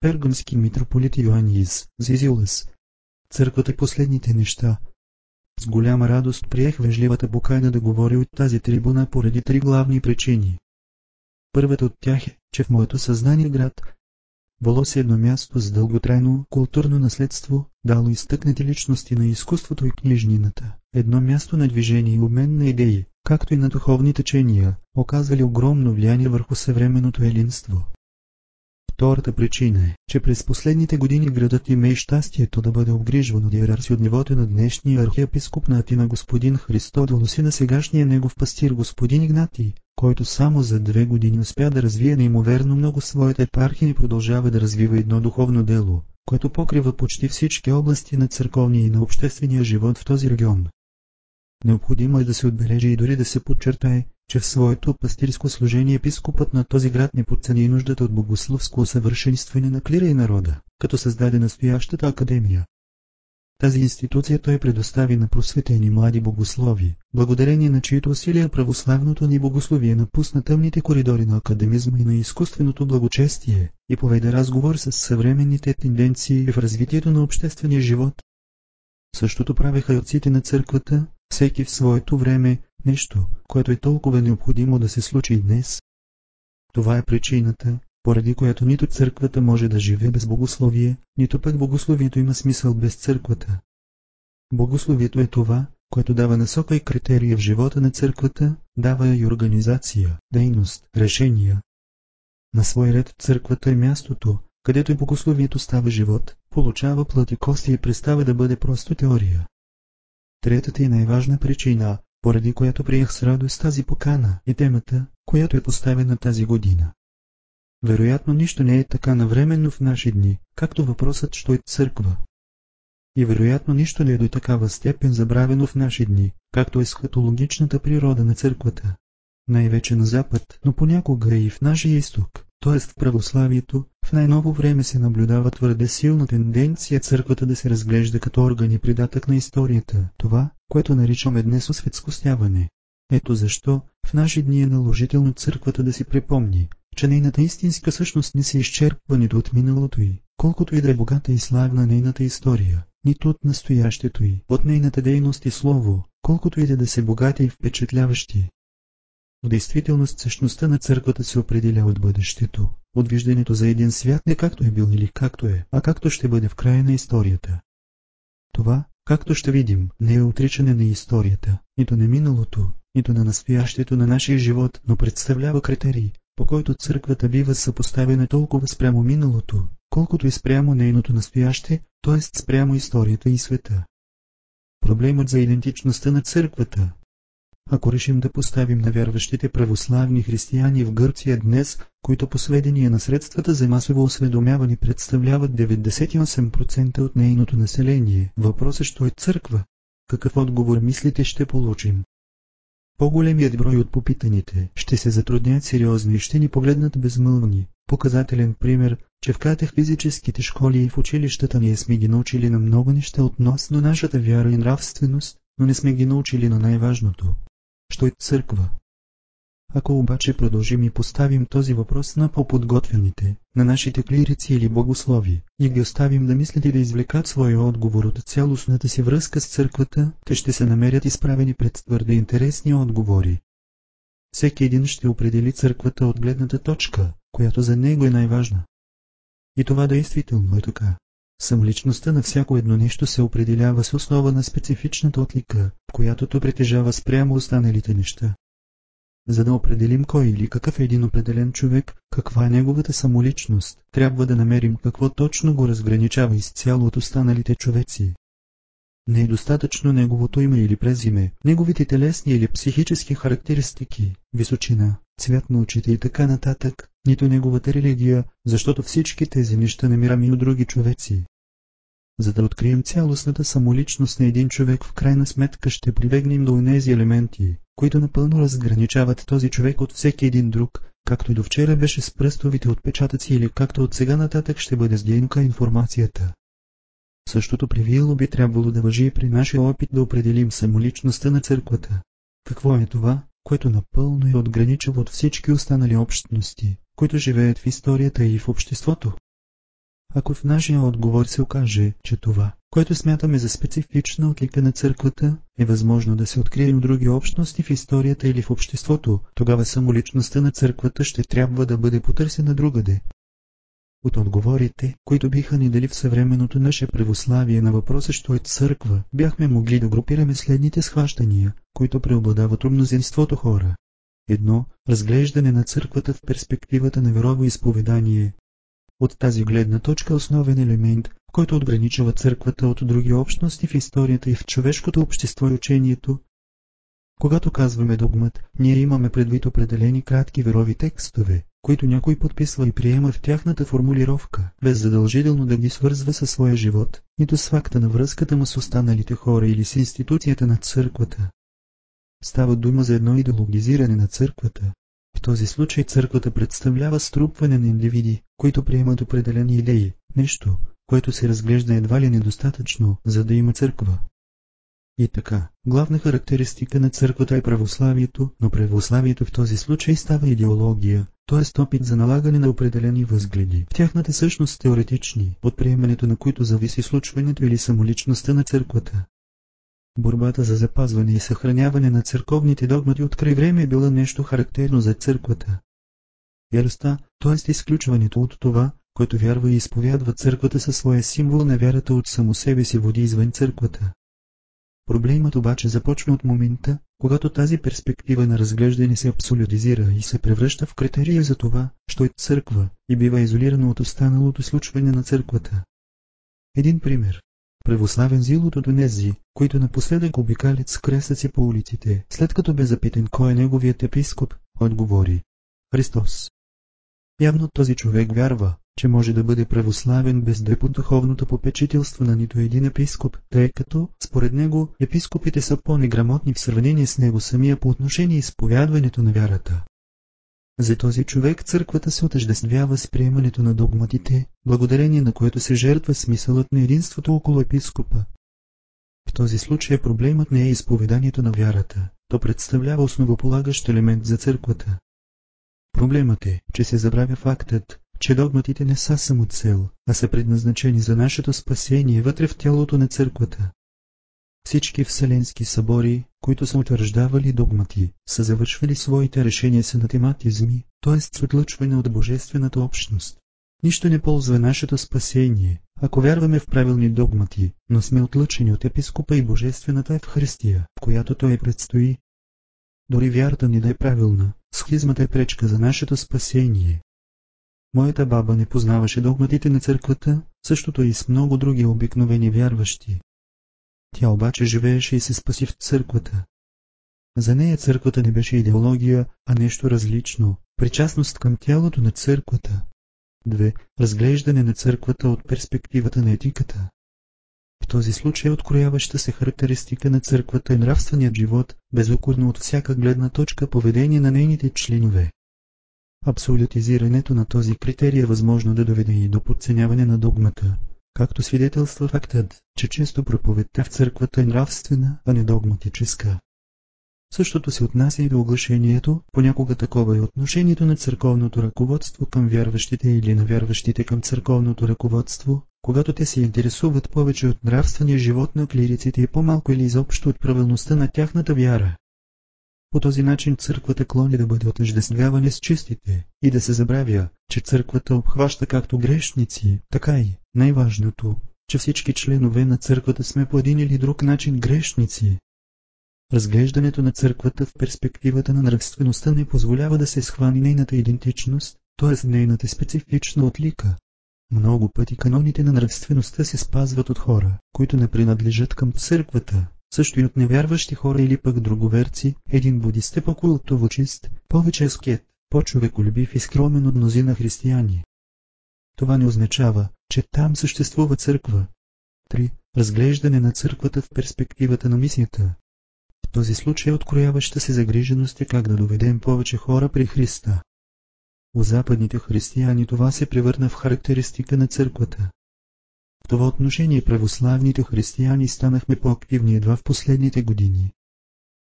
пергамски митрополит Йоанис, Зизилас. Църквата последните неща. С голяма радост приех вежливата покана да говоря от тази трибуна поради три главни причини. Първата от тях е, че в моето съзнание град Волос е едно място с дълготрайно културно наследство, дало изтъкнати личности на изкуството и книжнината, едно място на движение и обмен на идеи, както и на духовни течения, оказали огромно влияние върху съвременното елинство. Втората причина е, че през последните години градът има и щастието да бъде обгрижван от иерарси от нивото на днешния архиепископ на Атина господин Христодолос и на сегашния негов пастир господин Игнатий, който само за две години успя да развие неимоверно много своята епархия и продължава да развива едно духовно дело, което покрива почти всички области на църковния и на обществения живот в този регион. Необходимо е да се отбележи и дори да се подчертае, че в своето пастирско служение епископът на този град не подцени нуждата от богословско усъвършенстване на клира и народа, като създаде настоящата академия. Тази институция той предостави на просветени млади богослови, благодарение на чието усилия православното ни богословие напусна тъмните коридори на академизма и на изкуственото благочестие и поведе разговор с съвременните тенденции в развитието на обществения живот. Същото правеха и отците на църквата, всеки в своето време, нещо, което е толкова необходимо да се случи днес. Това е причината, поради която нито църквата може да живее без богословие, нито пък богословието има смисъл без църквата. Богословието е това, което дава насока и критерия в живота на църквата, дава и организация, дейност, решения. На свой ред църквата е мястото, където и богословието става живот, получава плът и кости и представа да бъде просто теория. Третата и най-важна причина, поради която приех с радост тази покана и темата, която е поставена тази година. Вероятно нищо не е така навременно в наши дни, както въпросът, що е църква. И вероятно нищо не е до такава степен забравено в наши дни, както е схатологичната природа на църквата. Най-вече на Запад, но понякога и в нашия изток, т.е. в православието, в най-ново време се наблюдава твърде силна тенденция църквата да се разглежда като орган и придатък на историята, това, което наричаме днес осветскостяване. Ето защо в наши дни е наложително църквата да си припомни, че нейната истинска същност не се изчерпва нито от миналото й, колкото и да е богата и славна нейната история, нито от настоящето й, от нейната дейност и слово, колкото и да, да се богати и впечатляващи. В действителност същността на църквата се определя от бъдещето, от виждането за един свят не както е бил или както е, а както ще бъде в края на историята. Това, както ще видим, не е отричане на историята, нито на миналото, нито на настоящето на нашия живот, но представлява критерий, по който църквата бива съпоставена толкова спрямо миналото, колкото и спрямо нейното настояще, т.е. спрямо историята и света. Проблемът за идентичността на църквата. Ако решим да поставим на вярващите православни християни в Гърция днес, които по сведения на средствата за масово осведомяване представляват 98% от нейното население, въпросът що е църква, какъв отговор мислите ще получим? По-големият брой от попитаните ще се затруднят сериозно и ще ни погледнат безмълвни. Показателен пример, че в катех физическите школи и в училищата ние сме ги научили на много неща относно нашата вяра и нравственост, но не сме ги научили на най-важното. Що е църква? Ако обаче продължим и поставим този въпрос на по-подготвените, на нашите клирици или богослови, и ги оставим да мислят и да извлекат своя отговор от цялостната си връзка с църквата, те ще се намерят изправени пред твърде интересни отговори. Всеки един ще определи църквата от гледната точка, която за него е най-важна. И това действително е така. Самоличността на всяко едно нещо се определява с основа на специфичната отлика, която то притежава спрямо останалите неща. За да определим кой или какъв е един определен човек, каква е неговата самоличност, трябва да намерим какво точно го разграничава изцяло от останалите човеци. Не е достатъчно неговото име или презиме, неговите телесни или психически характеристики, височина, цвят на очите и така нататък, нито неговата религия, защото всички тези неща намираме и от други човеци. За да открием цялостната самоличност на един човек, в крайна сметка ще прибегнем до онези елементи, които напълно разграничават този човек от всеки един друг, както и до вчера беше с пръстовите отпечатъци или както от сега нататък ще бъде с ДНК информацията. Същото привило би трябвало да въжи и при нашия опит да определим самоличността на църквата. Какво е това, което напълно е отграничило от всички останали общности, които живеят в историята и в обществото? ако в нашия отговор се окаже, че това, което смятаме за специфична отлика на църквата, е възможно да се открие в други общности в историята или в обществото, тогава самоличността на църквата ще трябва да бъде потърсена другаде. От отговорите, които биха ни дали в съвременното наше православие на въпроса, що е църква, бяхме могли да групираме следните схващания, които преобладават у мнозинството хора. Едно – разглеждане на църквата в перспективата на вероисповедание. От тази гледна точка основен елемент, който отграничава църквата от други общности в историята и в човешкото общество и учението. Когато казваме догмат, ние имаме предвид определени кратки верови текстове, които някой подписва и приема в тяхната формулировка, без задължително да ги свързва със своя живот, нито с факта на връзката му с останалите хора или с институцията на църквата. Става дума за едно идеологизиране на църквата. В този случай църквата представлява струпване на индивиди, които приемат определени идеи, нещо, което се разглежда едва ли недостатъчно, за да има църква. И така, главна характеристика на църквата е православието, но православието в този случай става идеология, т.е. опит за налагане на определени възгледи, в тяхната същност теоретични, от приемането на които зависи случването или самоличността на църквата. Борбата за запазване и съхраняване на църковните догмати от край време е била нещо характерно за църквата. Вяростта, т.е. изключването от това, който вярва и изповядва църквата със своя символ на вярата от само себе си води извън църквата. Проблемът обаче започва от момента, когато тази перспектива на разглеждане се абсолютизира и се превръща в критерия за това, що е църква и бива изолирано от останалото случване на църквата. Един пример. Православен зил от онези, които напоследък обикалят с кресъци по улиците, след като бе запитен кой е неговият епископ, отговори Христос. Явно този човек вярва, че може да бъде православен без да е под духовното попечителство на нито един епископ, тъй като, според него, епископите са по-неграмотни в сравнение с него самия по отношение изповядването на вярата. За този човек църквата се отъждествява с приемането на догматите, благодарение на което се жертва смисълът на единството около епископа. В този случай проблемът не е изповеданието на вярата, то представлява основополагащ елемент за църквата. Проблемът е, че се забравя фактът, че догматите не са само цел, а са предназначени за нашето спасение вътре в тялото на църквата. Всички вселенски събори, които са утвърждавали догмати, са завършвали своите решения с анатематизми, т.е. с отлъчване от божествената общност. Нищо не ползва нашето спасение, ако вярваме в правилни догмати, но сме отлъчени от епископа и божествената Евхаристия, която той предстои. Дори вярата ни да е правилна, схизмата е пречка за нашето спасение. Моята баба не познаваше догматите на църквата, същото и с много други обикновени вярващи. Тя обаче живееше и се спаси в църквата. За нея църквата не беше идеология, а нещо различно – причастност към тялото на църквата. 2. Разглеждане на църквата от перспективата на етиката. В този случай открояваща се характеристика на църквата е нравственият живот, безокурно от всяка гледна точка поведение на нейните членове. Абсолютизирането на този критерий е възможно да доведе и до подценяване на догмата, както свидетелства фактът, че често проповедта в църквата е нравствена, а не догматическа. Същото се отнася и до оглашението, понякога такова е отношението на църковното ръководство към вярващите или на вярващите към църковното ръководство, когато те се интересуват повече от нравствения живот на клириците и по-малко или изобщо от правилността на тяхната вяра. По този начин църквата клони да бъде отъждествяване с чистите и да се забравя, че църквата обхваща както грешници, така и най-важното, че всички членове на църквата сме по един или друг начин грешници. Разглеждането на църквата в перспективата на нравствеността не позволява да се схвани нейната идентичност, т.е. нейната специфична отлика. Много пъти каноните на нравствеността се спазват от хора, които не принадлежат към църквата, също и от невярващи хора или пък друговерци, един будист е по-култово чист, повече аскет, по-човеколюбив и скромен от мнозина християни. Това не означава, че там съществува църква. 3. Разглеждане на църквата в перспективата на мисията. В този случай открояваща се загриженост е как да доведем повече хора при Христа. У западните християни това се превърна в характеристика на църквата. Това отношение православните християни станахме по-активни едва в последните години.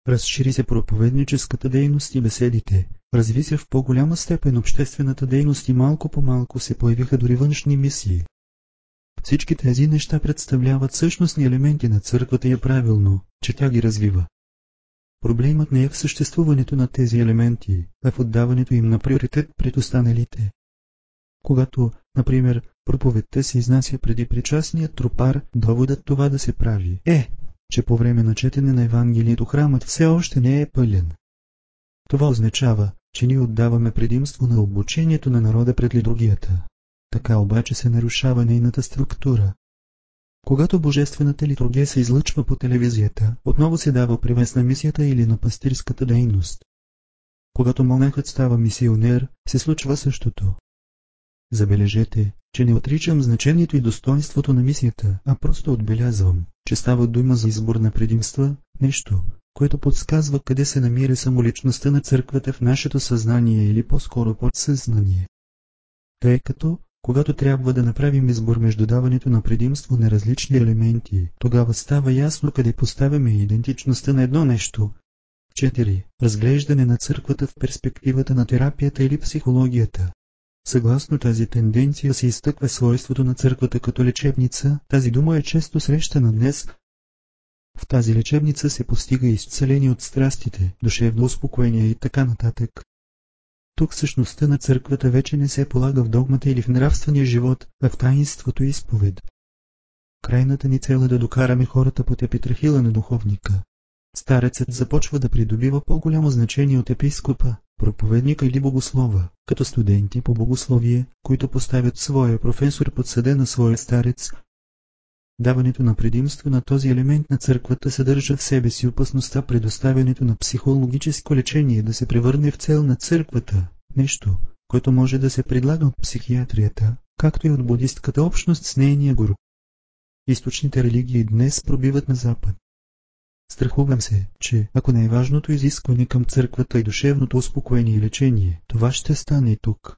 Разшири се проповедническата дейност и беседите, разви се в по-голяма степен обществената дейност и малко по малко се появиха дори външни мисии. всички тези неща представляват същностни елементи на църквата и е правилно, че тя ги развива. Проблемът не е в съществуването на тези елементи, а в отдаването им на приоритет пред останалите. Когато, например, проповедта се изнася преди причастният тропар, доводът това да се прави е, че по време на четене на Евангелието храмът все още не е пълен. Това означава, че ние отдаваме предимство на обучението на народа пред литургията. Така обаче се нарушава нейната структура. Когато божествената литургия се излъчва по телевизията, отново се дава превес на мисията или на пастирската дейност. Когато монахът става мисионер, се случва същото. Забележете, че не отричам значението и достоинството на мисията, а просто отбелязвам, че става дума за избор на предимства, нещо, което подсказва къде се намира самоличността на църквата в нашето съзнание или по-скоро подсъзнание. Тъй като, когато трябва да направим избор между даването на предимство на различни елементи, тогава става ясно къде поставяме идентичността на едно нещо. 4. Разглеждане на църквата в перспективата на терапията или психологията. Съгласно тази тенденция се изтъква свойството на църквата като лечебница, тази дума е често срещана днес. В тази лечебница се постига изцеление от страстите, душевно успокоение и така нататък. Тук същността на църквата вече не се полага в догмата или в нравствения живот, а в таинството и изповед. Крайната ни цел е да докараме хората под епитрахила на духовника. Старецът започва да придобива по-голямо значение от епископа, проповедника или богослова, като студенти по богословие, които поставят своя професор под съде на своя старец. Даването на предимство на този елемент на църквата съдържа в себе си опасността предоставянето на психологическо лечение да се превърне в цел на църквата, нещо, което може да се предлага от психиатрията, както и от будистката общност с нейния гуру. Източните религии днес пробиват на запад. Страхувам се, че ако най-важното изискване към църквата е душевното успокоение и лечение, това ще стане и тук.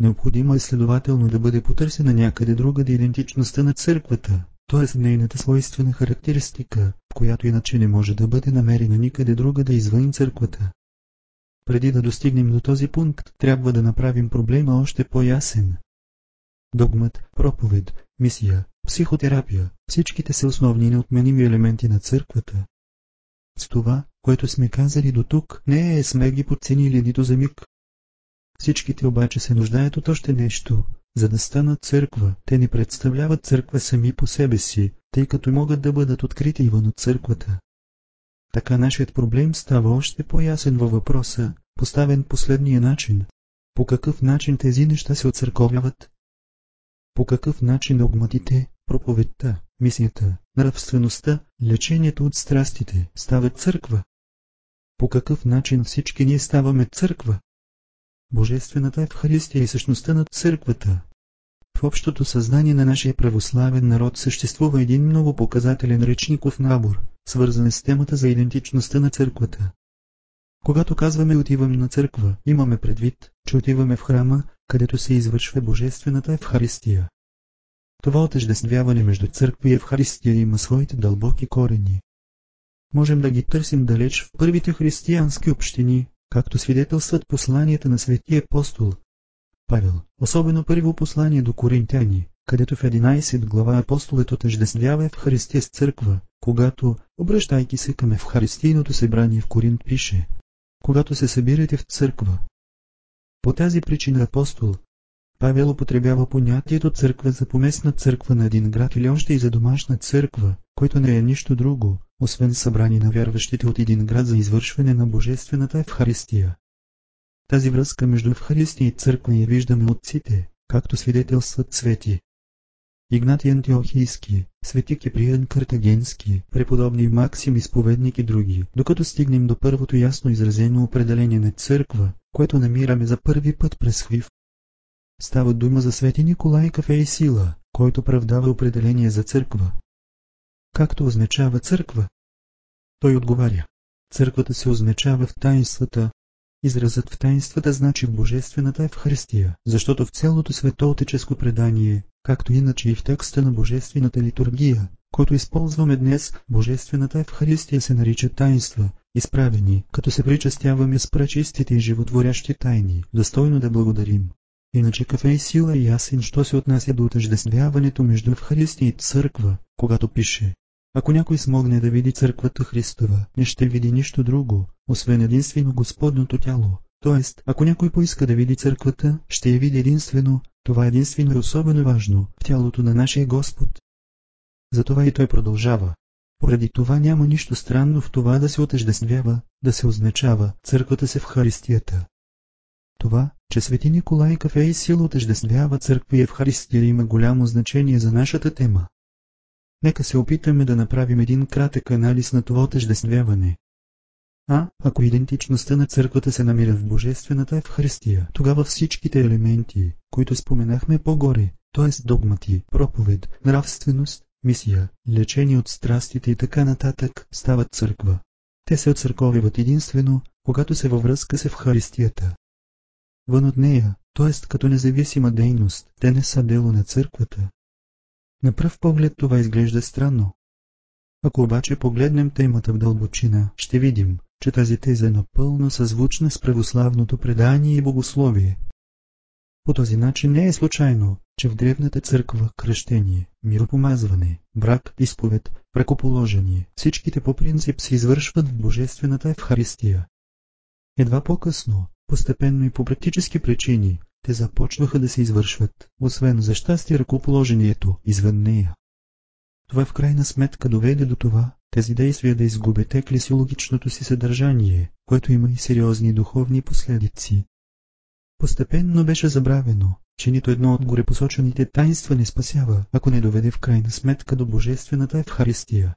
Необходимо е следователно да бъде потърсена някъде другаде идентичността на църквата, т.е. нейната свойствена характеристика, която иначе не може да бъде намерена никъде другаде извън църквата. Преди да достигнем до този пункт, трябва да направим проблема още по-ясен. Догмат, проповед, мисия, психотерапия, всичките са основни и неотменими елементи на църквата. С това, което сме казали до тук, не е сме ги подценили нито за миг. Всичките обаче се нуждаят от още нещо, за да станат църква. Те не представляват църква сами по себе си, тъй като могат да бъдат открити вън от църквата. Така нашият проблем става още по-ясен във въпроса, поставен последния начин. По какъв начин тези неща се отцърковяват? По какъв начин догматите, проповедта, мисията, нравствеността, лечението от страстите стават църква? По какъв начин всички ние ставаме църква? Божествената Евхаристия и същността на църквата. В общото съзнание на нашия православен народ съществува един много показателен речников набор, свързан с темата за идентичността на църквата. Когато казваме отиваме на църква, имаме предвид, че отиваме в храма, където се извършва Божествената Евхаристия. Това отъждествяване между църква и Евхаристия има своите дълбоки корени. Можем да ги търсим далеч в първите християнски общини, както свидетелстват посланията на светия апостол Павел, особено първо послание до коринтяни, където в 11 глава апостолът отъждествява Евхаристия с църква, когато, обръщайки се към Евхаристийното събрание в Коринт, пише Когато се събирате в църква. По тази причина апостол, Павел употребява понятието църква за поместна църква на един град или още и за домашна църква, който не е нищо друго, освен събрание на вярващите от един град за извършване на Божествената Евхаристия. Тази връзка между Евхаристия и църква я виждаме отците, както свидетелстват свети. Игнатий Антиохийски, свети Киприен Картагенски, преподобни Максим изповедник и други, докато стигнем до първото ясно изразено определение на църква, което намираме за първи път през Хвив, Става дума за свети Николай Кафе и Сила, който правдава определение за църква. Както означава църква? Той отговаря. Църквата се означава в таинствата. Изразът в таинствата значи Божествената Евхаристия, защото в цялото светоотеческо предание, както иначе и в текста на Божествената литургия, който използваме днес, Божествената Евхаристия се нарича таинства, изправени, като се причастяваме с пречистите и животворящи тайни, достойно да благодарим. Иначе кафе и сила е ясен, що се отнася до отъждествяването между Евхаристия и църква, когато пише ако някой смогне да види църквата Христова, не ще види нищо друго, освен единствено Господното тяло. Тоест, ако някой поиска да види църквата, ще я види единствено, това единствено е особено важно, в тялото на нашия Господ. Затова и той продължава. Поради това няма нищо странно в това да се отъждествява, да се означава църквата се в Харистията. Това, че свети Николай Кафе и сила отъждествява църква и Евхаристия има голямо значение за нашата тема. Нека се опитаме да направим един кратък анализ на това отъждествяване. А, ако идентичността на църквата се намира в Божествената Евхаристия, тогава всичките елементи, които споменахме по-горе, т.е. догмати, проповед, нравственост, мисия, лечение от страстите и така нататък, стават църква. Те се отцърковиват единствено, когато се във връзка с Евхаристията. Вън от нея, т.е. като независима дейност, те не са дело на църквата, на пръв поглед това изглежда странно. Ако обаче погледнем темата в дълбочина, ще видим, че тази теза е напълно съзвучна с православното предание и богословие. По този начин не е случайно, че в древната църква кръщение, миропомазване, брак, изповед, прекоположение, всичките по принцип се извършват в Божествената Евхаристия. Едва по-късно, постепенно и по практически причини, те започнаха да се извършват, освен за щастие ръкоположението, извън нея. Това в крайна сметка доведе до това, тези действия да изгубят еклесиологичното си съдържание, което има и сериозни духовни последици. Постепенно беше забравено, че нито едно от горепосочените таинства не спасява, ако не доведе в крайна сметка до Божествената Евхаристия.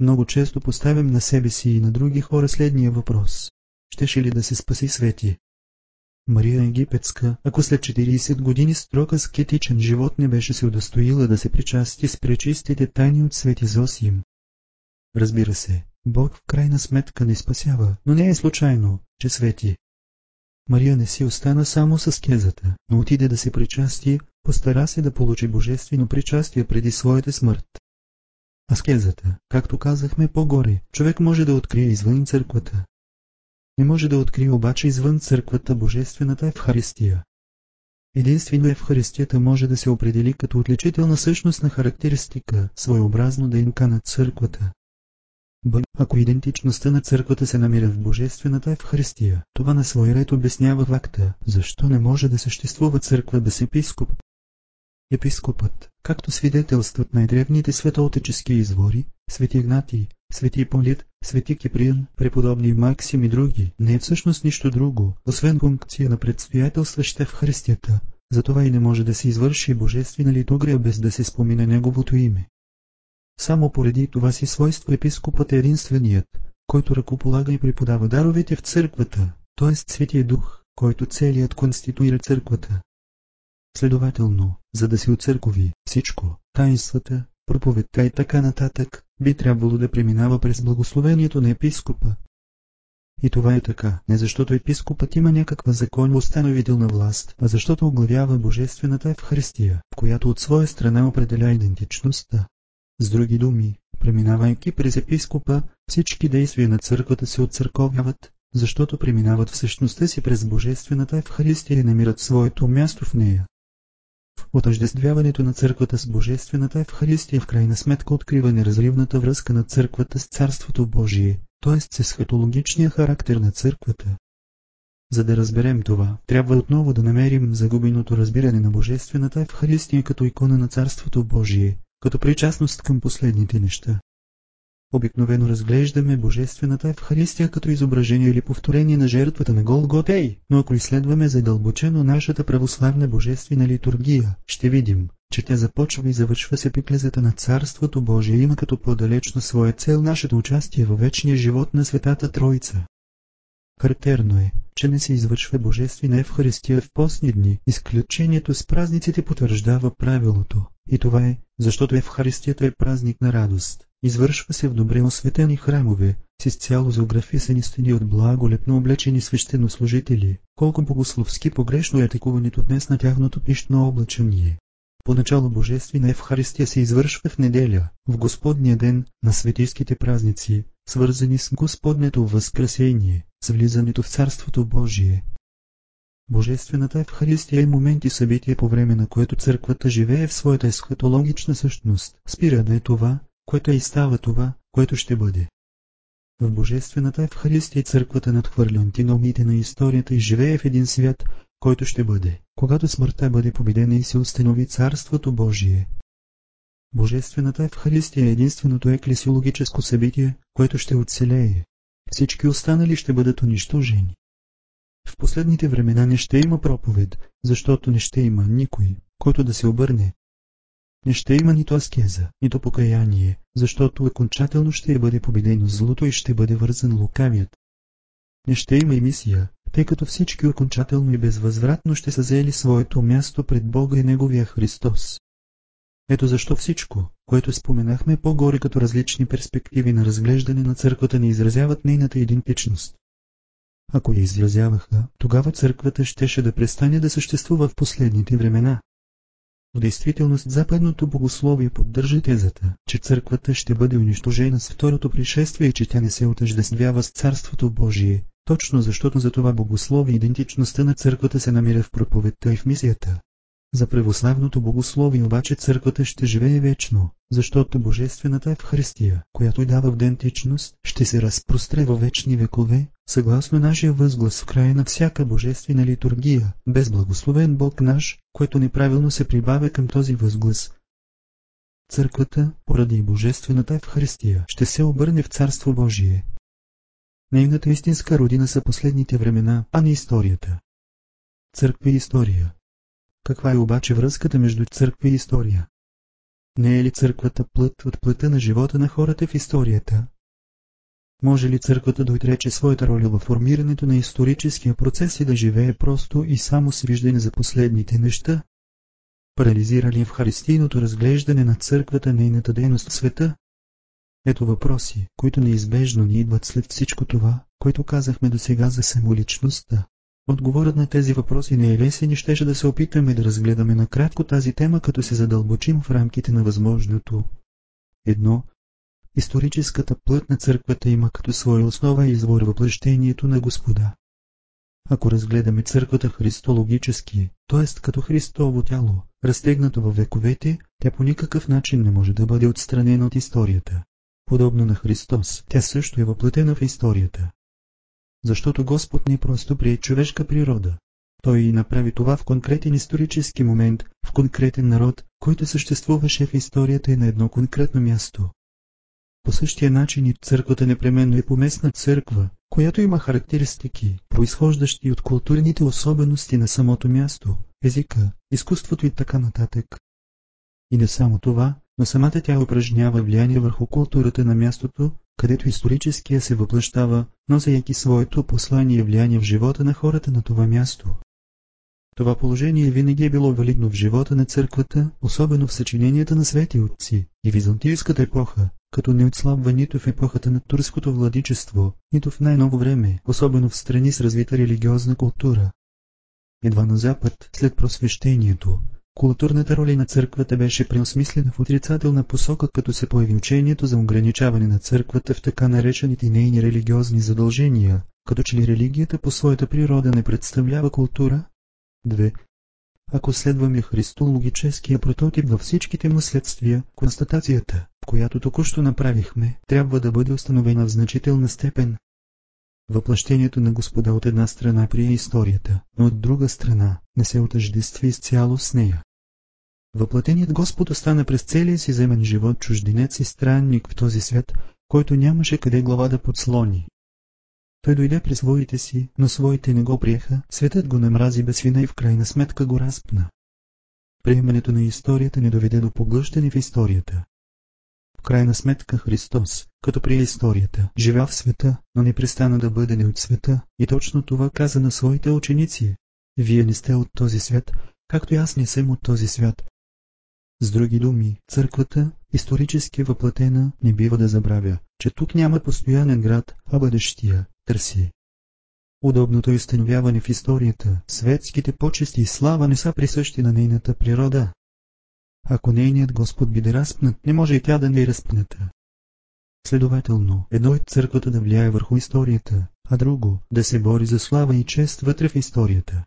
Много често поставям на себе си и на други хора следния въпрос. Щеше ли да се спаси свети, Мария Египетска, ако след 40 години строг аскетичен живот не беше се удостоила да се причасти с пречистите тайни от свети Зосим. Разбира се, Бог в крайна сметка не спасява, но не е случайно, че свети. Мария не си остана само с кезата, но отиде да се причасти, постара се да получи божествено причастие преди своята смърт. Аскезата, както казахме по-горе, човек може да открие извън църквата, не може да открие обаче извън църквата Божествената Евхаристия. Единствено Евхаристията може да се определи като отличителна същност на характеристика, своеобразно ДНК на църквата. Б. Ако идентичността на църквата се намира в Божествената Евхаристия, това на свой ред обяснява факта, защо не може да съществува църква без епископ. Епископът, както свидетелстват най-древните светоотечески извори, свети Игнатий, свети Полит, свети Киприан, преподобни Максим и други, не е всъщност нищо друго, освен функция на предстоятелстваща в Христията. Затова и не може да се извърши божествена литургия без да се спомине Неговото име. Само поради това си свойство епископът е единственият, който ръкополага и преподава даровете в църквата, т.е. Светия Дух, който целият конституира църквата. Следователно, за да се оцъркови всичко, таинствата, проповедта и така нататък, би трябвало да преминава през благословението на епископа. И това е така, не защото епископът има някаква законно-установителна власт, а защото оглавява Божествената в която от своя страна определя идентичността. С други думи, преминавайки през епископа, всички действия на църквата се отцърковяват, защото преминават в същността си през Божествената Евхаристия и намират своето място в нея. Отъждествяването на църквата с Божествената Евхаристия в крайна сметка открива неразривната връзка на църквата с Царството Божие, т.е. с есхатологичния характер на църквата. За да разберем това, трябва отново да намерим загубеното разбиране на Божествената Евхаристия като икона на Царството Божие, като причастност към последните неща. Обикновено разглеждаме Божествената Евхаристия като изображение или повторение на жертвата на Голготей, но ако изследваме задълбочено нашата православна божествена литургия, ще видим, че тя започва и завършва с епиклезата на Царството Божие и има като по-далечно своя цел нашето участие във вечния живот на Светата Троица. Характерно е, че не се извършва Божествена Евхаристия в постни дни, изключението с празниците потвърждава правилото, и това е, защото Евхаристията е празник на радост. Извършва се в добре осветени храмове, с изцяло зеографисани стени от благолепно облечени свещенослужители, колко богословски погрешно е атакуването днес на тяхното пищно облачение. Поначало Божествена Евхаристия се извършва в неделя, в Господния ден на светийските празници, свързани с Господнето възкресение, с влизането в Царството Божие. Божествената Евхаристия е момент и събитие по време на което църквата живее в своята есхатологична същност, спира да е това, което е и става това, което ще бъде. В Божествената Евхаристия църквата надхвърля антиномиите на историята и живее в един свят, който ще бъде, когато смъртта бъде победена и се установи Царството Божие. Божествената Евхаристия е единственото еклесиологическо събитие, което ще оцелее. Всички останали ще бъдат унищожени. В последните времена не ще има проповед, защото не ще има никой, който да се обърне. Не ще има нито аскеза, нито покаяние, защото окончателно ще бъде победено злото и ще бъде вързан лукавият. Не ще има и мисия, тъй като всички окончателно и безвъзвратно ще са заели своето място пред Бога и Неговия Христос. Ето защо всичко, което споменахме по-горе като различни перспективи на разглеждане на църквата не изразяват нейната идентичност. Ако я изразяваха, тогава църквата щеше да престане да съществува в последните времена. В действителност западното богословие поддържа тезата, че църквата ще бъде унищожена с второто пришествие и че тя не се отъждествява с Царството Божие, точно защото за това богословие идентичността на църквата се намира в проповедта и в мисията. За православното богословие обаче църквата ще живее вечно, защото Божествената Евхаристия, която дава идентичност, ще се разпростре във вечни векове, съгласно нашия възглас в края на всяка божествена литургия, без благословен Бог наш, което неправилно се прибавя към този възглас. Църквата, поради Божествената Евхаристия, ще се обърне в Царство Божие. Нейната истинска родина са последните времена, а не историята. Църква и история каква е обаче връзката между църква и история? Не е ли църквата плът от плъта на живота на хората в историята? Може ли църквата да отрече своята роля във формирането на историческия процес и да живее просто и само с виждане за последните неща? Парализира ли в харистийното разглеждане на църквата нейната дейност в света? Ето въпроси, които неизбежно ни идват след всичко това, което казахме до сега за самоличността. Отговорът на тези въпроси не е лесен и щеше да се опитаме да разгледаме накратко тази тема, като се задълбочим в рамките на възможното. Едно. Историческата плът на църквата има като своя основа извор въплъщението на Господа. Ако разгледаме църквата христологически, т.е. като Христово тяло, разтегнато във вековете, тя по никакъв начин не може да бъде отстранена от историята. Подобно на Христос, тя също е въплътена в историята защото Господ не просто прие човешка природа. Той и направи това в конкретен исторически момент, в конкретен народ, който съществуваше в историята и на едно конкретно място. По същия начин и църквата непременно е поместна църква, която има характеристики, произхождащи от културните особености на самото място, езика, изкуството и така нататък. И не само това, но самата тя упражнява влияние върху културата на мястото, където историческия се въплъщава, носейки своето послание и влияние в живота на хората на това място. Това положение винаги е било валидно в живота на църквата, особено в съчиненията на свети отци и византийската епоха, като не отслабва нито в епохата на турското владичество, нито в най-ново време, особено в страни с развита религиозна култура. Едва на запад, след просвещението, Културната роля на църквата беше преосмислена в отрицателна посока, като се появи учението за ограничаване на църквата в така наречените нейни религиозни задължения, като че ли религията по своята природа не представлява култура. 2. Ако следваме христологическия прототип във всичките му следствия, констатацията, която току-що направихме, трябва да бъде установена в значителна степен. Въплъщението на Господа от една страна прие историята, но от друга страна не се отъждестви изцяло с нея. Въплатеният Господ остана през целия си земен живот чужденец и странник в този свят, който нямаше къде глава да подслони. Той дойде при своите си, но своите не го приеха, светът го намрази без вина и в крайна сметка го разпна. Приемането на историята не доведе до поглъщане в историята. В крайна сметка Христос, като прие историята, живя в света, но не престана да бъде не от света, и точно това каза на своите ученици. Вие не сте от този свят, както и аз не съм от този свят. С други думи, църквата, исторически въплатена, не бива да забравя, че тук няма постоянен град, а бъдещия, търси. Удобното изстановяване в историята, светските почести и слава не са присъщи на нейната природа. Ако нейният Господ биде разпнат, не може и тя да не е разпната. Следователно, едно е църквата да влияе върху историята, а друго – да се бори за слава и чест вътре в историята.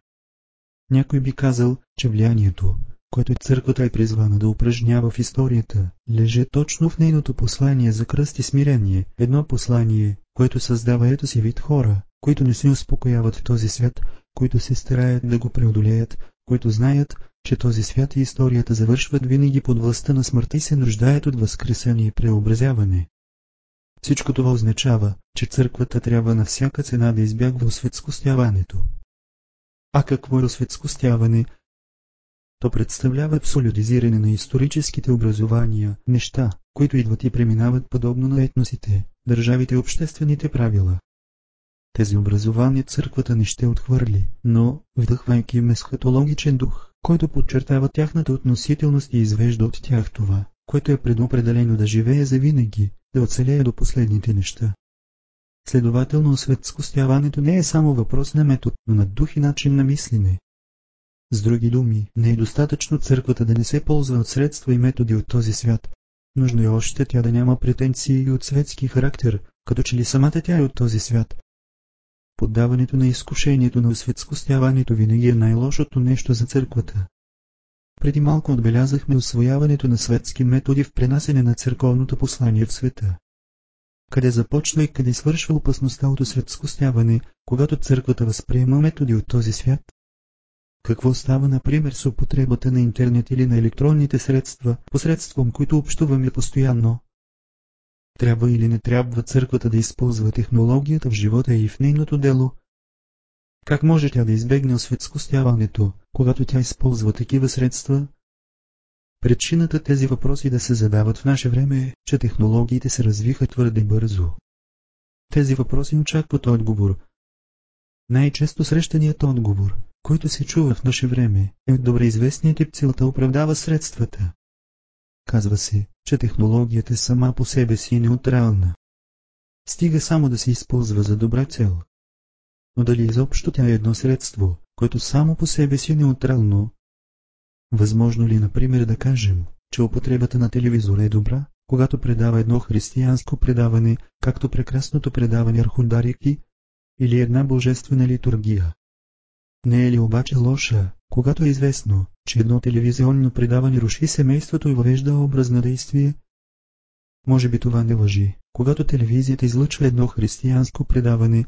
Някой би казал, че влиянието, което църквата е призвана да упражнява в историята, лежи точно в нейното послание за кръст и смирение, едно послание, което създава ето си вид хора, които не се успокояват в този свят, които се стараят да го преодолеят, които знаят, че този свят и историята завършват винаги под властта на смъртта и се нуждаят от възкресение и преобразяване. Всичко това означава, че църквата трябва на всяка цена да избягва осветскостяването. А какво е осветскостяване? То представлява абсолютизиране на историческите образования, неща, които идват и преминават подобно на етносите, държавите и обществените правила. Тези образования църквата не ще отхвърли, но, вдъхвайки им есхатологичен дух, който подчертава тяхната относителност и извежда от тях това, което е предопределено да живее завинаги, да оцелее до последните неща. Следователно, светскостяването не е само въпрос на метод, но на дух и начин на мислене. С други думи, не е достатъчно църквата да не се ползва от средства и методи от този свят. Нужно е още тя да няма претенции и от светски характер, като че ли самата тя е от този свят. Поддаването на изкушението на осветскостяването винаги е най-лошото нещо за църквата. Преди малко отбелязахме освояването на светски методи в пренасене на църковното послание в света. Къде започва и къде свършва опасността от осветскостяване, когато църквата възприема методи от този свят? Какво става, например, с употребата на интернет или на електронните средства, посредством които общуваме постоянно? Трябва или не трябва църквата да използва технологията в живота и в нейното дело? Как може тя да избегне осветскостяването, когато тя използва такива средства? Причината тези въпроси да се задават в наше време е, че технологиите се развиха твърде бързо. Тези въпроси очакват отговор. Най-често срещаният отговор, който се чува в наше време, е добре известният тип целта оправдава средствата. Казва се, че технологията сама по себе си е неутрална. Стига само да се използва за добра цел. Но дали изобщо тя е едно средство, което само по себе си е неутрално? Възможно ли, например, да кажем, че употребата на телевизора е добра, когато предава едно християнско предаване, както прекрасното предаване Архундарики, или една божествена литургия? Не е ли обаче лоша, когато е известно, че едно телевизионно предаване руши семейството и въвежда образ на действие? Може би това не лъжи, когато телевизията излъчва едно християнско предаване,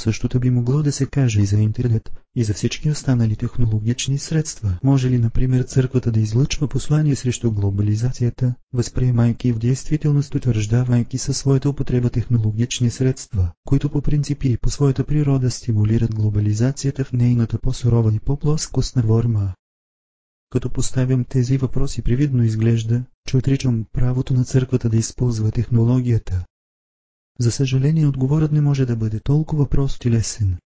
Същото би могло да се каже и за интернет, и за всички останали технологични средства. Може ли, например, църквата да излъчва послание срещу глобализацията, възприемайки в действителност утвърждавайки със своята употреба технологични средства, които по принципи и по своята природа стимулират глобализацията в нейната по-сурова и по-плоскостна форма? Като поставям тези въпроси, привидно изглежда, че отричам правото на църквата да използва технологията, за съжаление, отговорът не може да бъде толкова прост и лесен.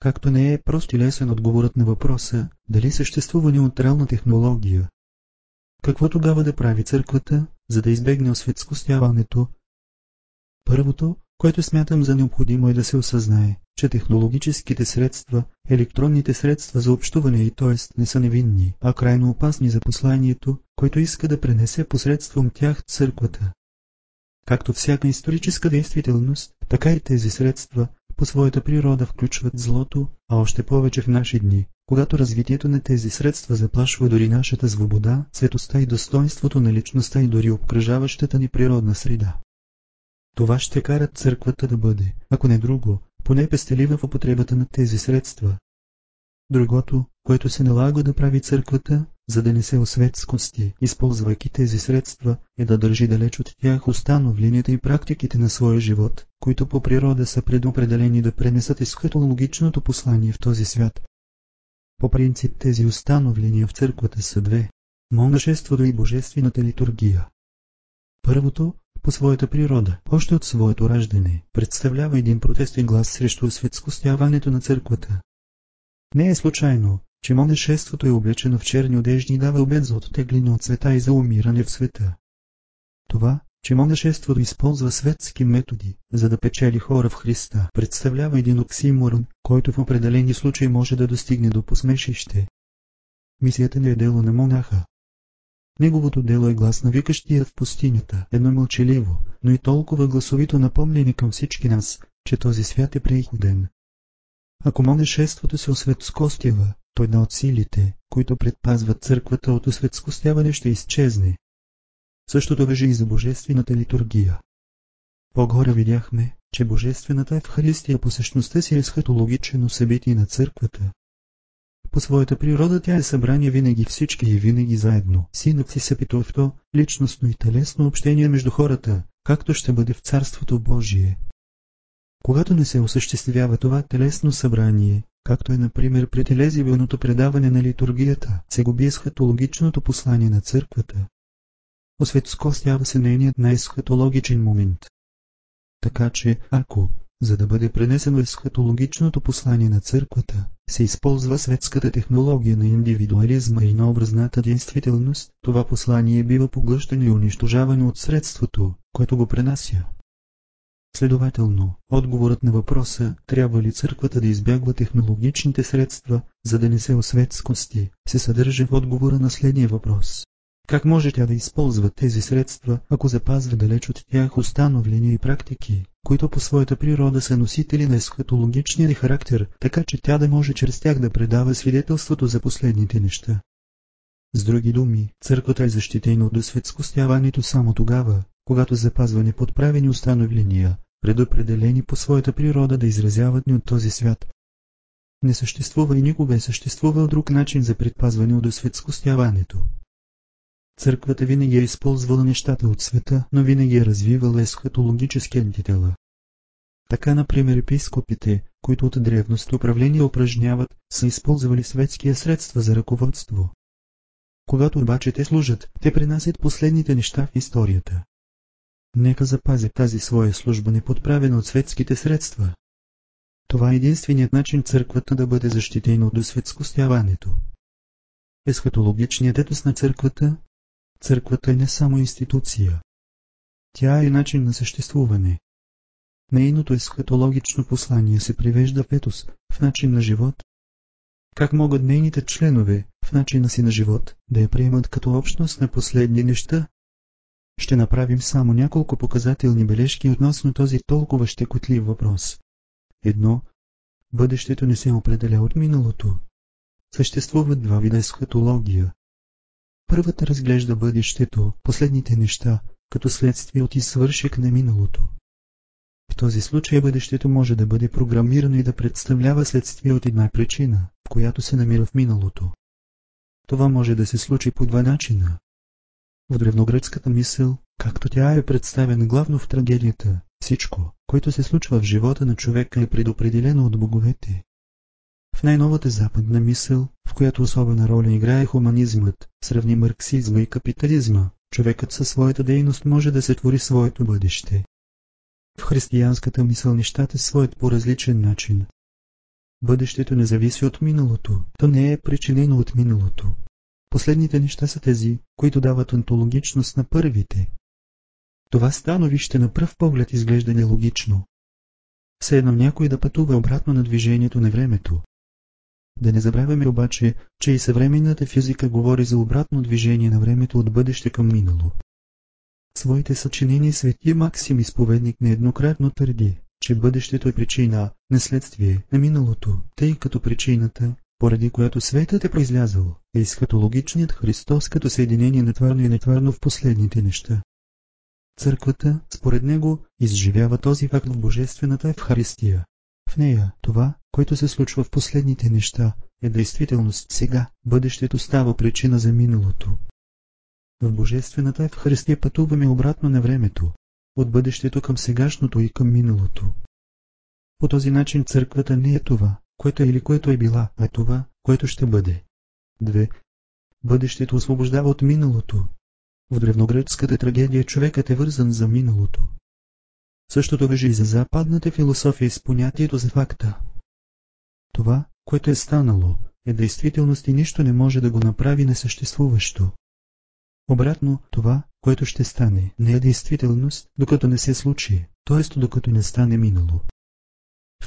Както не е прост и лесен отговорът на въпроса, дали съществува неутрална технология. Какво тогава да прави църквата, за да избегне осветскостяването? Първото, което смятам за необходимо е да се осъзнае, че технологическите средства, електронните средства за общуване и т.е. не са невинни, а крайно опасни за посланието, което иска да пренесе посредством тях църквата. Както всяка историческа действителност, така и тези средства по своята природа включват злото, а още повече в наши дни, когато развитието на тези средства заплашва дори нашата свобода, светостта и достоинството на личността и дори обкръжаващата ни природна среда. Това ще карат църквата да бъде, ако не друго, поне пестелива в употребата на тези средства. Другото, което се налага да прави църквата, за да не се осветскости, използвайки тези средства, е да държи далеч от тях установленията и практиките на своя живот, които по природа са предопределени да пренесат есхатологичното послание в този свят. По принцип тези установления в църквата са две – монашеството и божествената литургия. Първото, по своята природа, още от своето раждане, представлява един протестен глас срещу светскостяването на църквата. Не е случайно, че монашеството е облечено в черни одежди и дава обед за оттегляне от света и за умиране в света. Това, че монашеството използва светски методи, за да печели хора в Христа, представлява един оксиморон, който в определени случаи може да достигне до посмешище. Мисията не е дело на монаха. Неговото дело е глас на викащия в пустинята, едно мълчаливо, но и толкова гласовито напомнение към всички нас, че този свят е преходен. Ако монашеството се осветскостява, то една от силите, които предпазват църквата от осветскостяване ще изчезне. Същото въжи и за божествената литургия. По-горе видяхме, че божествената Евхаристия по същността си е схатологично събитие на църквата. По своята природа тя е събрание винаги всички и винаги заедно. Синът си съпитовто, личностно и телесно общение между хората, както ще бъде в Царството Божие. Когато не се осъществява това телесно събрание, както е например при телезивилното предаване на литургията, се губи есхатологичното послание на църквата. Осветскостява се нейният най-есхатологичен момент. Така че, ако, за да бъде пренесено есхатологичното послание на църквата, се използва светската технология на индивидуализма и на образната действителност, това послание бива поглъщано и унищожавано от средството, което го пренася. Следователно, отговорът на въпроса трябва ли църквата да избягва технологичните средства, за да не се осветскости, се съдържа в отговора на следния въпрос. Как може тя да използва тези средства, ако запазва далеч от тях установления и практики, които по своята природа са носители на есхатологичния характер, така че тя да може чрез тях да предава свидетелството за последните неща? С други думи, църквата е защитена от осветскостяването само тогава, когато запазва неподправени установления, предопределени по своята природа да изразяват ни от този свят. Не съществува и никога е съществувал друг начин за предпазване от осветскостяването. Църквата винаги е използвала нещата от света, но винаги е развивала есхатологически антитела. Така, например, епископите, които от древност управление упражняват, са използвали светския средства за ръководство. Когато обаче те служат, те принасят последните неща в историята. Нека запазят тази своя служба неподправена от светските средства. Това е единственият начин църквата да бъде защитена от осветскостяването. Есхатологичният етос на църквата Църквата е не само институция. Тя е начин на съществуване. Нейното есхатологично послание се привежда в етос, в начин на живот. Как могат нейните членове, в начина си на живот, да я приемат като общност на последни неща? Ще направим само няколко показателни бележки относно този толкова щекотлив въпрос. Едно. Бъдещето не се определя от миналото. Съществуват два вида есхатология Първата разглежда бъдещето, последните неща, като следствие от извършек на миналото. В този случай бъдещето може да бъде програмирано и да представлява следствие от една причина, в която се намира в миналото. Това може да се случи по два начина. В древногръцката мисъл, както тя е представена главно в трагедията, всичко, което се случва в живота на човека е предопределено от боговете. В най-новата западна мисъл, в която особена роля играе хуманизмът, сравни марксизма и капитализма, човекът със своята дейност може да се твори своето бъдеще. В християнската мисъл нещата своят по различен начин. Бъдещето не зависи от миналото, то не е причинено от миналото. Последните неща са тези, които дават онтологичност на първите. Това становище на пръв поглед изглежда нелогично. Все едно някой да пътува обратно на движението на времето, да не забравяме обаче, че и съвременната физика говори за обратно движение на времето от бъдеще към минало. Своите съчинения свети Максим изповедник нееднократно твърди, че бъдещето е причина, не следствие на миналото, тъй като причината, поради която светът е произлязъл, е изхатологичният Христос като съединение на твърно и нетвърно в последните неща. Църквата, според него, изживява този факт в Божествената Евхаристия, в нея това, което се случва в последните неща, е действителност сега, бъдещето става причина за миналото. В Божествената Евхаристия пътуваме обратно на времето, от бъдещето към сегашното и към миналото. По този начин църквата не е това, което е или което е била, а това, което ще бъде. 2. Бъдещето освобождава от миналото. В древногръцката трагедия човекът е вързан за миналото. Същото въжи и за западната философия с понятието за факта. Това, което е станало, е действителност и нищо не може да го направи несъществуващо. Обратно, това, което ще стане, не е действителност, докато не се случи, т.е. докато не стане минало.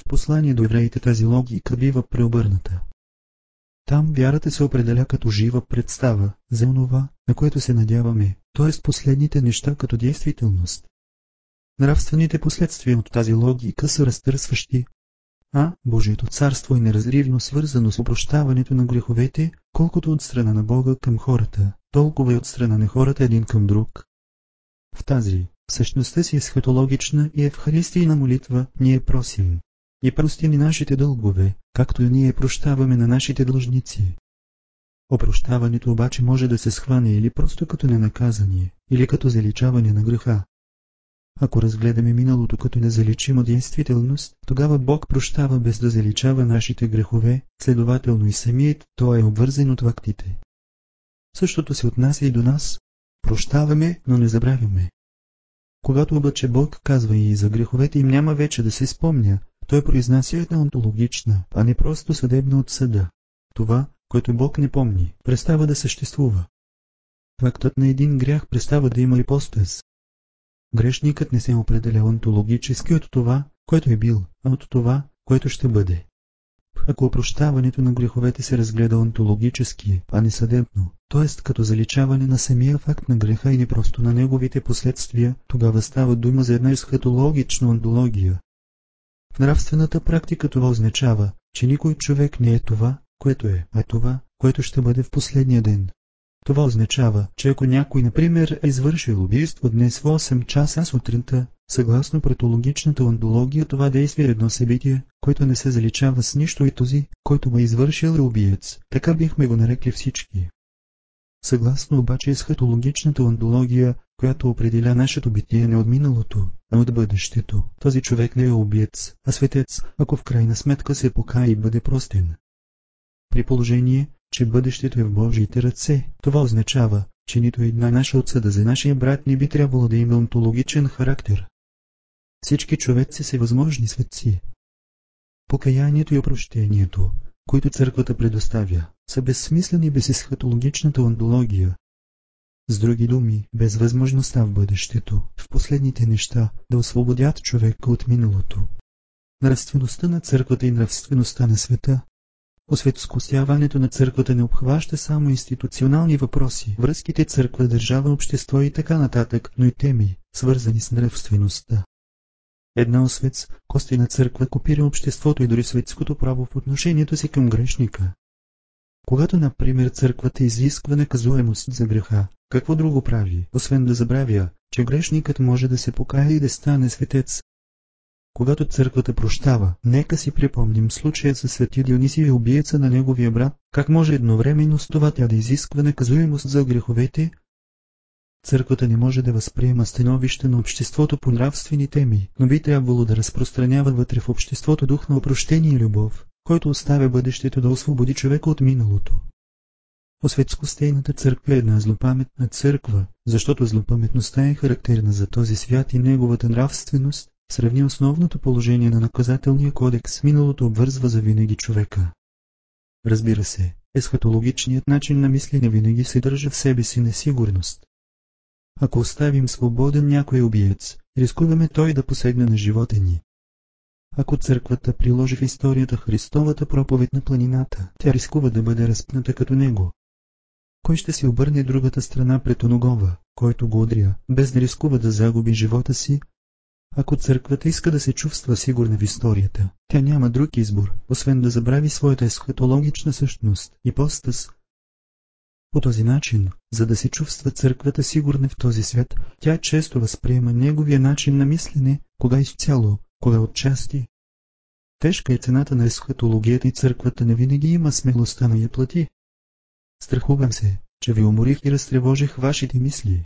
Послание до евреите тази логика бива преобърната. Там вярата се определя като жива представа за онова, на което се надяваме, т.е. последните неща като действителност. Нравствените последствия от тази логика са разтърсващи. а Божието царство е неразривно свързано с опрощаването на греховете, колкото от страна на Бога към хората, толкова и от страна на хората един към друг. В тази, същността си е схатологична и евхаристийна молитва, ние просим. И прости ни нашите дългове, както и ние прощаваме на нашите длъжници. Опрощаването обаче може да се схване или просто като ненаказание, или като заличаване на греха. Ако разгледаме миналото като незаличима действителност, тогава Бог прощава без да заличава нашите грехове, следователно и самият Той е обвързан от фактите. Същото се отнася и до нас. Прощаваме, но не забравяме. Когато обаче Бог казва и за греховете им няма вече да се спомня, той произнася една онтологична, а не просто съдебна отсъда. Това, което Бог не помни, престава да съществува. Фактът на един грях престава да има ипостаз. Грешникът не се определя онтологически от това, което е бил, а от това, което ще бъде. Ако опрощаването на греховете се разгледа онтологически, а не съдебно, т.е. като заличаване на самия факт на греха и не просто на неговите последствия, тогава става дума за една есхатологична онтология. В нравствената практика това означава, че никой човек не е това, което е, а това, което ще бъде в последния ден. Това означава, че ако някой, например, е извършил убийство днес в 8 часа сутринта, съгласно претологичната ондология това действие е едно събитие, което не се заличава с нищо и този, който ме извършил е убиец. Така бихме го нарекли всички. Съгласно обаче с хатологичната ондология, която определя нашето битие не от миналото, а от бъдещето, този човек не е убиец, а светец, ако в крайна сметка се покая и бъде простен. При положение, че бъдещето е в Божиите ръце. Това означава, че нито една наша отсъда за нашия брат не би трябвало да има онтологичен характер. Всички човеци са възможни светци. Покаянието и опрощението, които църквата предоставя, са безсмислени без есхатологичната онтология. С други думи, без възможността в бъдещето, в последните неща, да освободят човека от миналото. Нравствеността на църквата и нравствеността на света Осветоскосяването на църквата не обхваща само институционални въпроси, връзките църква, държава, общество и така нататък, но и теми, свързани с нравствеността. Една освец, кости на църква копира обществото и дори светското право в отношението си към грешника. Когато, например, църквата изисква наказуемост за греха, какво друго прави, освен да забравя, че грешникът може да се покая и да стане светец, когато църквата прощава, нека си припомним случая със свети Дионисия и убиеца на неговия брат, как може едновременно с това тя да изисква наказуемост за греховете? Църквата не може да възприема становище на обществото по нравствени теми, но би трябвало да разпространява вътре в обществото дух на опрощение и любов, който оставя бъдещето да освободи човека от миналото. Осветскостейната църква е една злопаметна църква, защото злопаметността е характерна за този свят и неговата нравственост, Сравни основното положение на наказателния кодекс, миналото обвързва за винаги човека. Разбира се, есхатологичният начин на мислене винаги съдържа в себе си несигурност. Ако оставим свободен някой убиец, рискуваме той да посегне на живота ни. Ако църквата приложи в историята Христовата проповед на планината, тя рискува да бъде разпната като него. Кой ще си обърне другата страна пред оногова, който го удря, без да рискува да загуби живота си, ако църквата иска да се чувства сигурна в историята, тя няма друг избор, освен да забрави своята есхатологична същност и постъс. По този начин, за да се чувства църквата сигурна в този свят, тя често възприема неговия начин на мислене, кога изцяло, кога отчасти. Тежка е цената на есхатологията и църквата не винаги има смелостта на я плати. Страхувам се, че ви уморих и разтревожих вашите мисли.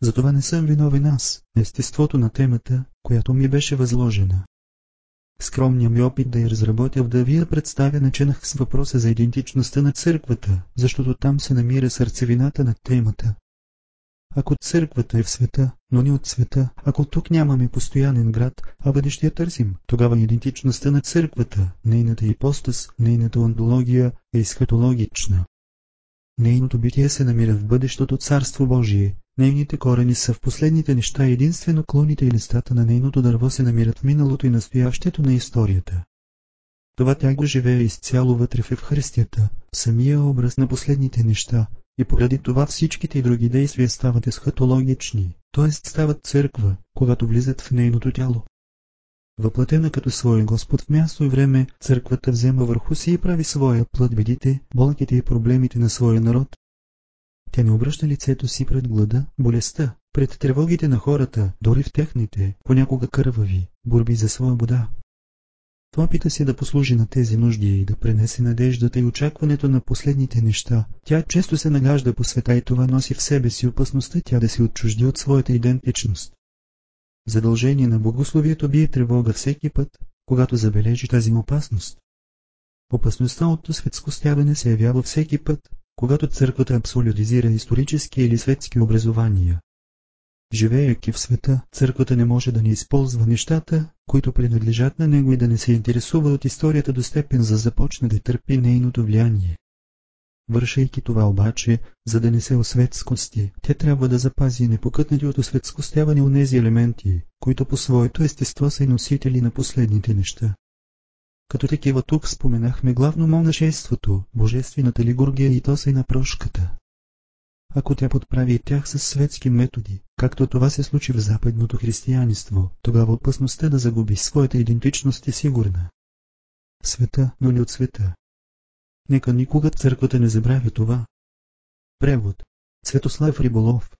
Затова не съм виновен аз, естеството на темата, която ми беше възложена. Скромният ми опит да я разработя да ви я представя начинах с въпроса за идентичността на църквата, защото там се намира сърцевината на темата. Ако църквата е в света, но не от света, ако тук нямаме постоянен град, а бъдещия търсим, тогава идентичността на църквата, нейната ипостас, нейната ондология е изхатологична. Нейното битие се намира в бъдещото Царство Божие, Нейните корени са в последните неща единствено клоните и листата на нейното дърво се намират в миналото и настоящето на историята. Това тя го живее изцяло вътре в Евхаристията, самия образ на последните неща, и поради това всичките и други действия стават есхатологични, т.е. стават църква, когато влизат в нейното тяло. Въплатена като свой Господ в място и време, църквата взема върху си и прави своя плът бедите, болките и проблемите на своя народ. Тя не обръща лицето си пред глада, болестта, пред тревогите на хората, дори в техните, понякога кървави, борби за свобода. В опита си да послужи на тези нужди и да пренесе надеждата и очакването на последните неща, тя често се нагажда по света и това носи в себе си опасността тя да се отчужди от своята идентичност. Задължение на богословието бие тревога всеки път, когато забележи тази опасност. Опасността от светскостяване се явява всеки път, когато църквата абсолютизира исторически или светски образования. Живеейки в света, църквата не може да не използва нещата, които принадлежат на него и да не се интересува от историята до степен за започне да търпи нейното влияние. Вършейки това обаче, за да не се осветскости, тя трябва да запази непокътнати от осветскостяване нези елементи, които по своето естество са и носители на последните неща. Като такива тук споменахме главно монашеството, божествената лигургия и то са и на прошката. Ако тя подправи тях с светски методи, както това се случи в западното християнство, тогава опасността да загуби своята идентичност е сигурна. Света, но не от света. Нека никога църквата не забравя това. Превод Светослав Риболов